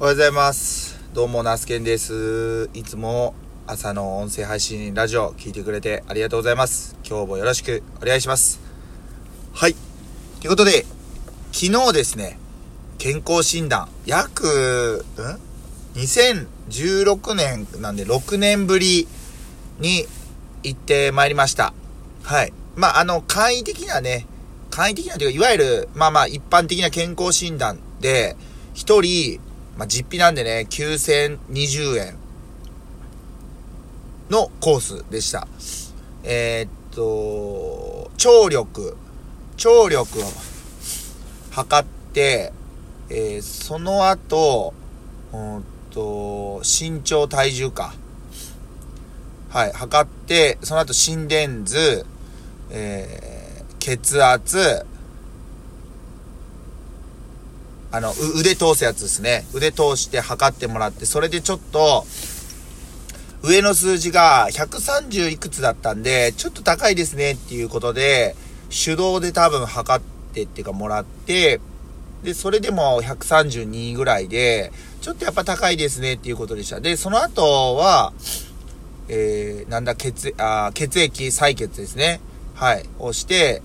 おはようございます。どうも、ナスケンです。いつも朝の音声配信ラジオ聞いてくれてありがとうございます。今日もよろしくお願いします。はい。ということで、昨日ですね、健康診断、約、ん ?2016 年なんで6年ぶりに行ってまいりました。はい。まあ、あの、簡易的なね、簡易的なというか、いわゆる、まあまあ、一般的な健康診断で、一人、まあ、実費なんでね、9020円のコースでした。えーっと、聴力、聴力を測って、えーその後、うんと、身長体重か。はい、測って、その後心電図、えー血圧、あの、腕通すやつですね。腕通して測ってもらって、それでちょっと、上の数字が130いくつだったんで、ちょっと高いですねっていうことで、手動で多分測ってっていうかもらって、で、それでも132ぐらいで、ちょっとやっぱ高いですねっていうことでした。で、その後は、えー、なんだ、血、あ血液採血ですね。はい。をして、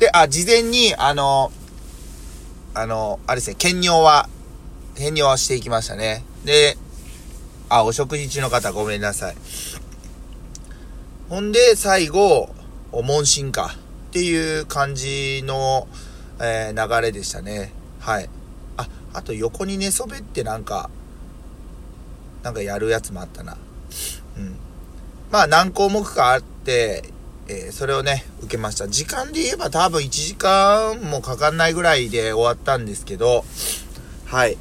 で、あ、事前に、あの、あの、あれですね、検尿は、検尿はしていきましたね。で、あ、お食事中の方ごめんなさい。ほんで、最後、お問診か。っていう感じの、えー流れでしたね。はい。あ、あと横に寝そべってなんか、なんかやるやつもあったな。うん。まあ何項目かあって、えーそれをね、受けました。時間で言えば多分1時間もかかんないぐらいで終わったんですけど、はい。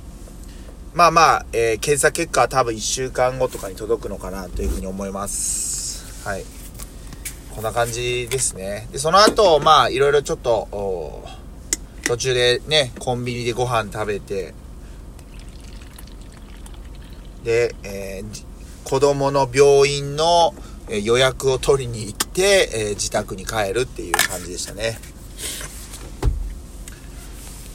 まあまあ、えー検査結果は多分1週間後とかに届くのかなというふうに思います。はい。こんな感じですね。で、その後、まあ、いろいろちょっと、途中でね、コンビニでご飯食べて、で、えー子供の病院のえ予約を取りに行って、え自宅に帰るっていう感じでしたね。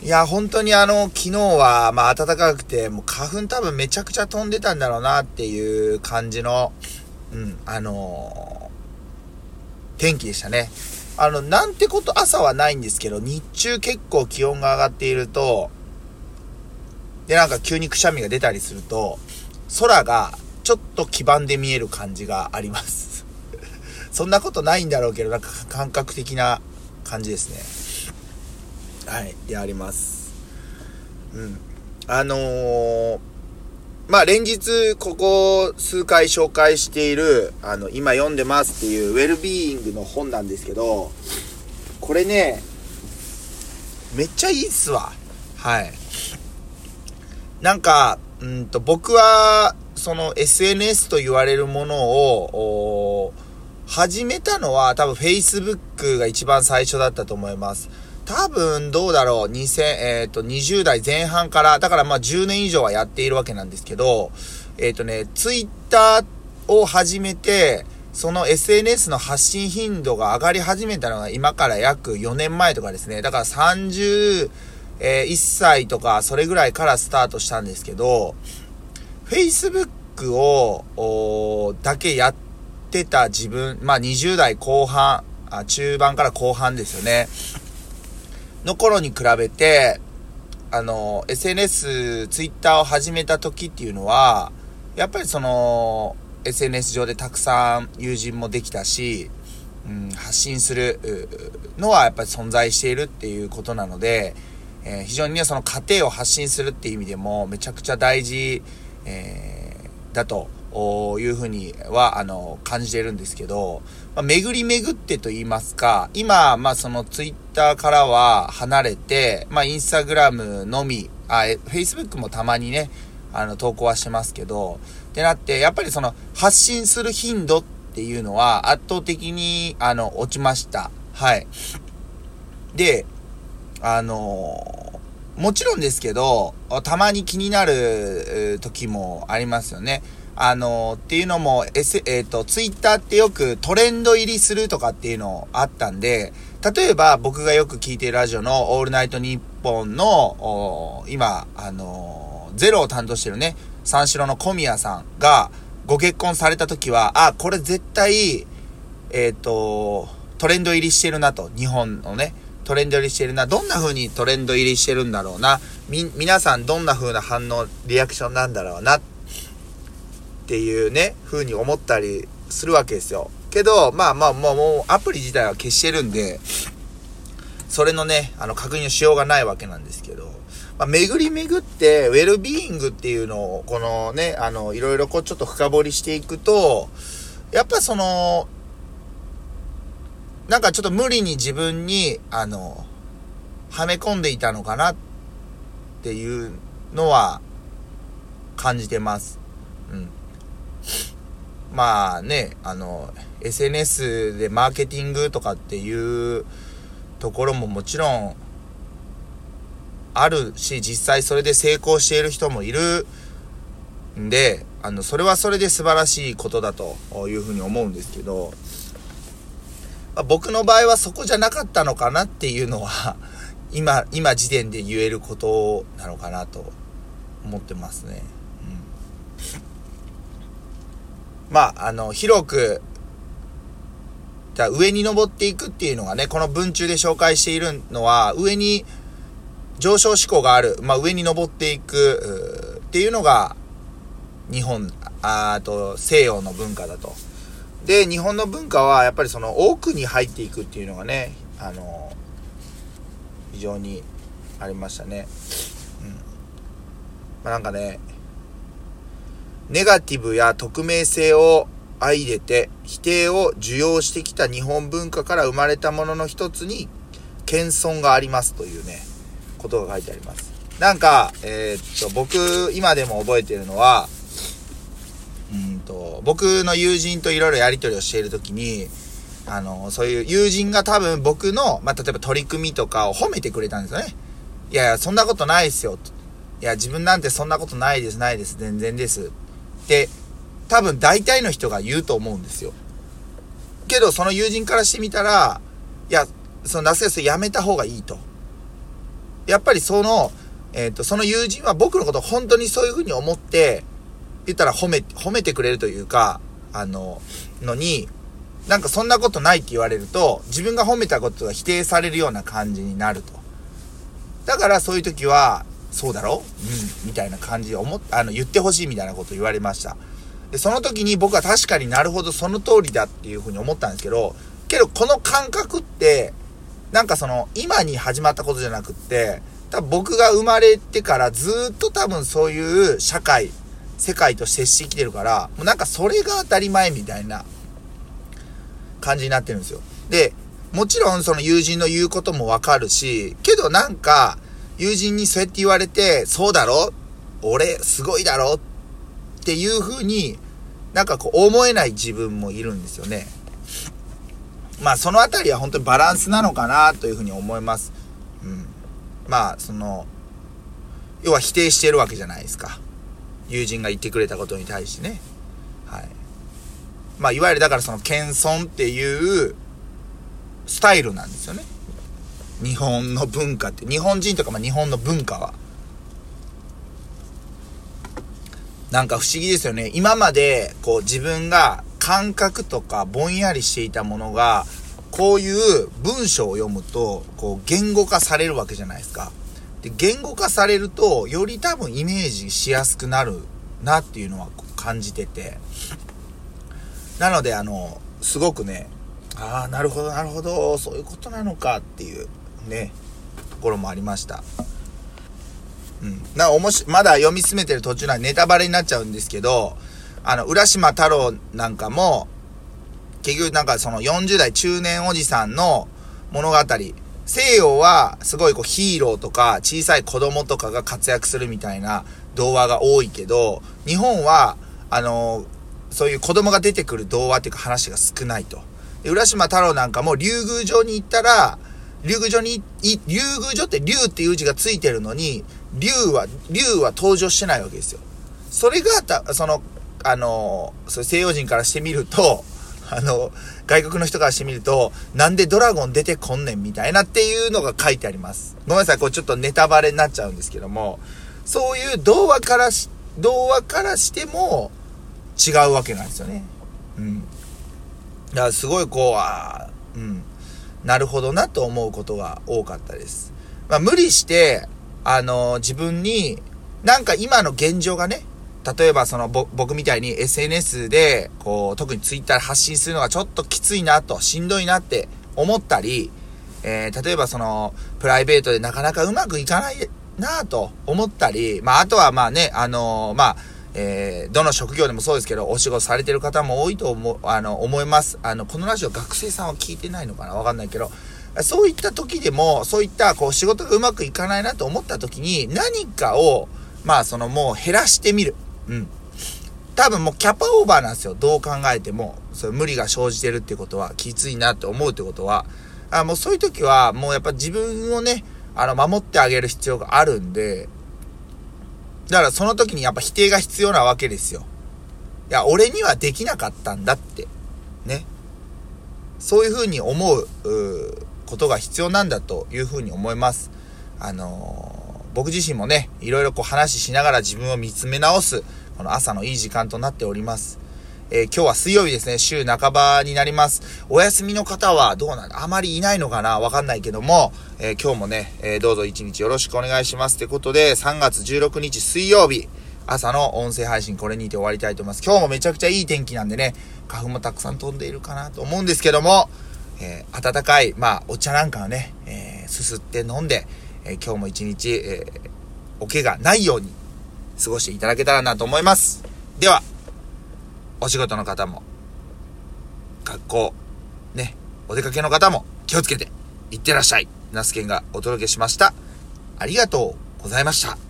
いや、本当にあの、昨日は、まあ暖かくて、もう花粉多分めちゃくちゃ飛んでたんだろうなっていう感じの、うん、あのー天気でしたね。あの、なんてこと朝はないんですけど、日中結構気温が上がっていると、で、なんか急にくしゃみが出たりすると、空がちょっと黄ばんで見える感じがあります。そんなことないんだろうけど、なんか感覚的な感じですね。はい。で、あります。うん。あのーまあ、連日、ここ数回紹介している、あの、今読んでますっていう、ウェルビーイングの本なんですけど、これね、めっちゃいいっすわ。はい。なんか、うんと、僕は、その SNS と言われるものを、始めたのは多分 Facebook が一番最初だったと思います。多分どうだろう、2000、えっ、と、20代前半から、だからまあ10年以上はやっているわけなんですけど、えっ、とね、Twitter を始めて、その SNS の発信頻度が上がり始めたのが今から約4年前とかですね。だから30え1歳とかそれぐらいからスタートしたんですけど、Facebook を、おだけやってた自分、まあ20代後半、あ中盤から後半ですよね。の頃に比べて、あの、SNS、Twitter を始めた時っていうのは、やっぱりその、SNS 上でたくさん友人もできたし、うん、発信するのはやっぱり存在しているっていうことなので、えー非常にね、その過程を発信するっていう意味でもめちゃくちゃ大事、えーだというふうには、あの、感じてるんですけど、まあ、巡り巡ってと言いますか、今、まあそのツイッターからは離れて、まあインスタグラムのみ、あ、え Facebook もたまにね、あの、投稿はしてますけど、ってなって、やっぱりその発信する頻度っていうのは圧倒的に、あの、落ちました。はい。で、あのもちろんですけど、たまに気になる時もありますよね。あのっていうのも、S、えっ、と、ツイッターってよくトレンド入りするとかっていうのあったんで、例えば僕がよく聞いてるラジオのオールナイトニッポンの、今、あのゼロを担当してるね、三四郎の小宮さんが、ご結婚された時は、あ、これ絶対、えっ、ー、と、トレンド入りしてるなと。日本のね、トレンド入りしてるな。どんな風にトレンド入りしてるんだろうな。み、皆さんどんな風な反応、リアクションなんだろうな。っていうね、風に思ったりするわけですよ。けど、まあまあ、もう、もう、アプリ自体は消してるんで、それのね、あの、確認しようがないわけなんですけど、まあ、巡り巡って、ウェルビーイングっていうのを、このね、あの、いろいろこう、ちょっと深掘りしていくと、やっぱその、なんかちょっと無理に自分に、あの、はめ込んでいたのかなっていうのは感じてます。うん。まあね、あの、SNS でマーケティングとかっていうところももちろんあるし、実際それで成功している人もいるんで、あの、それはそれで素晴らしいことだというふうに思うんですけど、まあ、僕の場合はそこじゃなかったのかなっていうのは、今、今時点で言えることなのかなと思ってますね。うん、まあ、あの、広く、じゃ上に登っていくっていうのがね、この文中で紹介しているのは、上に上昇志向がある、まあ、上に登っていくっていうのが、日本、あと西洋の文化だと。で、日本の文化はやっぱりその奥に入っていくっていうのがね、あの、非常にありましたね。うん。まあ、なんかね、ネガティブや匿名性を相入れて否定を受容してきた日本文化から生まれたものの一つに謙遜がありますというね、ことが書いてあります。なんか、えー、っと、僕、今でも覚えてるのは、僕の友人といろいろやり取りをしているときに、あの、そういう友人が多分僕の、まあ、例えば取り組みとかを褒めてくれたんですよね。いやいや、そんなことないですよ。いや、自分なんてそんなことないです、ないです、全然です。って、多分大体の人が言うと思うんですよ。けど、その友人からしてみたら、いや、そのナスエスやめた方がいいと。やっぱりその、えっ、ー、と、その友人は僕のことを本当にそういうふうに思って、言ったら褒め、褒めてくれるというか、あの、のに、なんかそんなことないって言われると、自分が褒めたことが否定されるような感じになると。だからそういう時は、そうだろ？うん、みたいな感じで思っ、あの、言ってほしいみたいなこと言われました。で、その時に僕は確かになるほどその通りだっていうふうに思ったんですけど、けどこの感覚って、なんかその、今に始まったことじゃなくって、多分僕が生まれてからずっと多分そういう社会、世界と接してきてるから、もうなんかそれが当たり前みたいな感じになってるんですよ。で、もちろんその友人の言うこともわかるし、けどなんか友人にそうやって言われて、そうだろ？俺すごいだろ？っていう風になんかこう思えない自分もいるんですよね。まあそのあたりは本当にバランスなのかなというふうに思います。うん。まあその、要は否定してるわけじゃないですか。友人が言ってくれたことに対してね。はい。まあ、いわゆるだからその謙遜っていうスタイルなんですよね。日本の文化って、日本人とかまあ日本の文化は。なんか不思議ですよね。今までこう自分が感覚とかぼんやりしていたものが、こういう文章を読むと、こう言語化されるわけじゃないですか。で、言語化されると、より多分イメージしやすくなるなっていうのは感じてて。なので、あの、すごくね、ああ、なるほど、なるほど、そういうことなのかっていうね、ところもありました。うん。な、おもし、まだ読み進めてる途中なんでネタバレになっちゃうんですけど、あの、浦島太郎なんかも、結局なんかその40代中年おじさんの物語、西洋はすごいこうヒーローとか小さい子供とかが活躍するみたいな童話が多いけど、日本は、あのそういう子供が出てくる童話っていうか話が少ないと。で浦島太郎なんかも竜宮城に行ったら、竜宮城に、竜宮城って竜っていう字がついてるのに、竜は、竜は登場してないわけですよ。それがた、その、あのそ西洋人からしてみると、あの、外国の人からしてみると、なんでドラゴン出てこんねんみたいなっていうのが書いてあります。ごめんなさい、これちょっとネタバレになっちゃうんですけども、そういう童話からし、童話からしても違うわけなんですよね。うん。だからすごいこう、あうん。なるほどなと思うことが多かったです。まあ無理して、あの、自分に、なんか今の現状がね、例えばその僕みたいに SNS で、こう、特に Twitter 発信するのがちょっときついなと、しんどいなって思ったり、えー、例えばその、プライベートでなかなかうまくいかないなぁと思ったり、まあ、あとはまあね、あのー、まあ、えー、どの職業でもそうですけど、お仕事されてる方も多いと思、あの、思います。あの、このラジオ学生さんは聞いてないのかな？わかんないけど、そういった時でも、そういったこう仕事がうまくいかないなと思った時に、何かを、まあそのもう減らしてみる。うん。多分もうキャパオーバーなんですよ。どう考えても。それ無理が生じてるってことは、きついなって思うってことは、あもうそういう時は、もうやっぱ自分をね、あの、守ってあげる必要があるんで、だからその時にやっぱ否定が必要なわけですよ。いや、俺にはできなかったんだって。ね。そういうふうに思う、うことが必要なんだというふうに思います。あのー、僕自身もね、いろいろこう話しながら自分を見つめ直す、この朝のいい時間となっております。えー、今日は水曜日ですね、週半ばになります。お休みの方はどうなんだ？あまりいないのかな？わかんないけども、えー、今日もね、えー、どうぞ一日よろしくお願いします。ってことで、3月16日水曜日、朝の音声配信これにて終わりたいと思います。今日もめちゃくちゃいい天気なんでね、花粉もたくさん飛んでいるかなと思うんですけども、えー、温かい、まあ、お茶なんかをね、えー、すすって飲んで、え、今日も一日、えー、お怪我ないように過ごしていただけたらなと思います。では、お仕事の方も、学校、ね、お出かけの方も気をつけて、いってらっしゃい。ナスケンがお届けしました。ありがとうございました。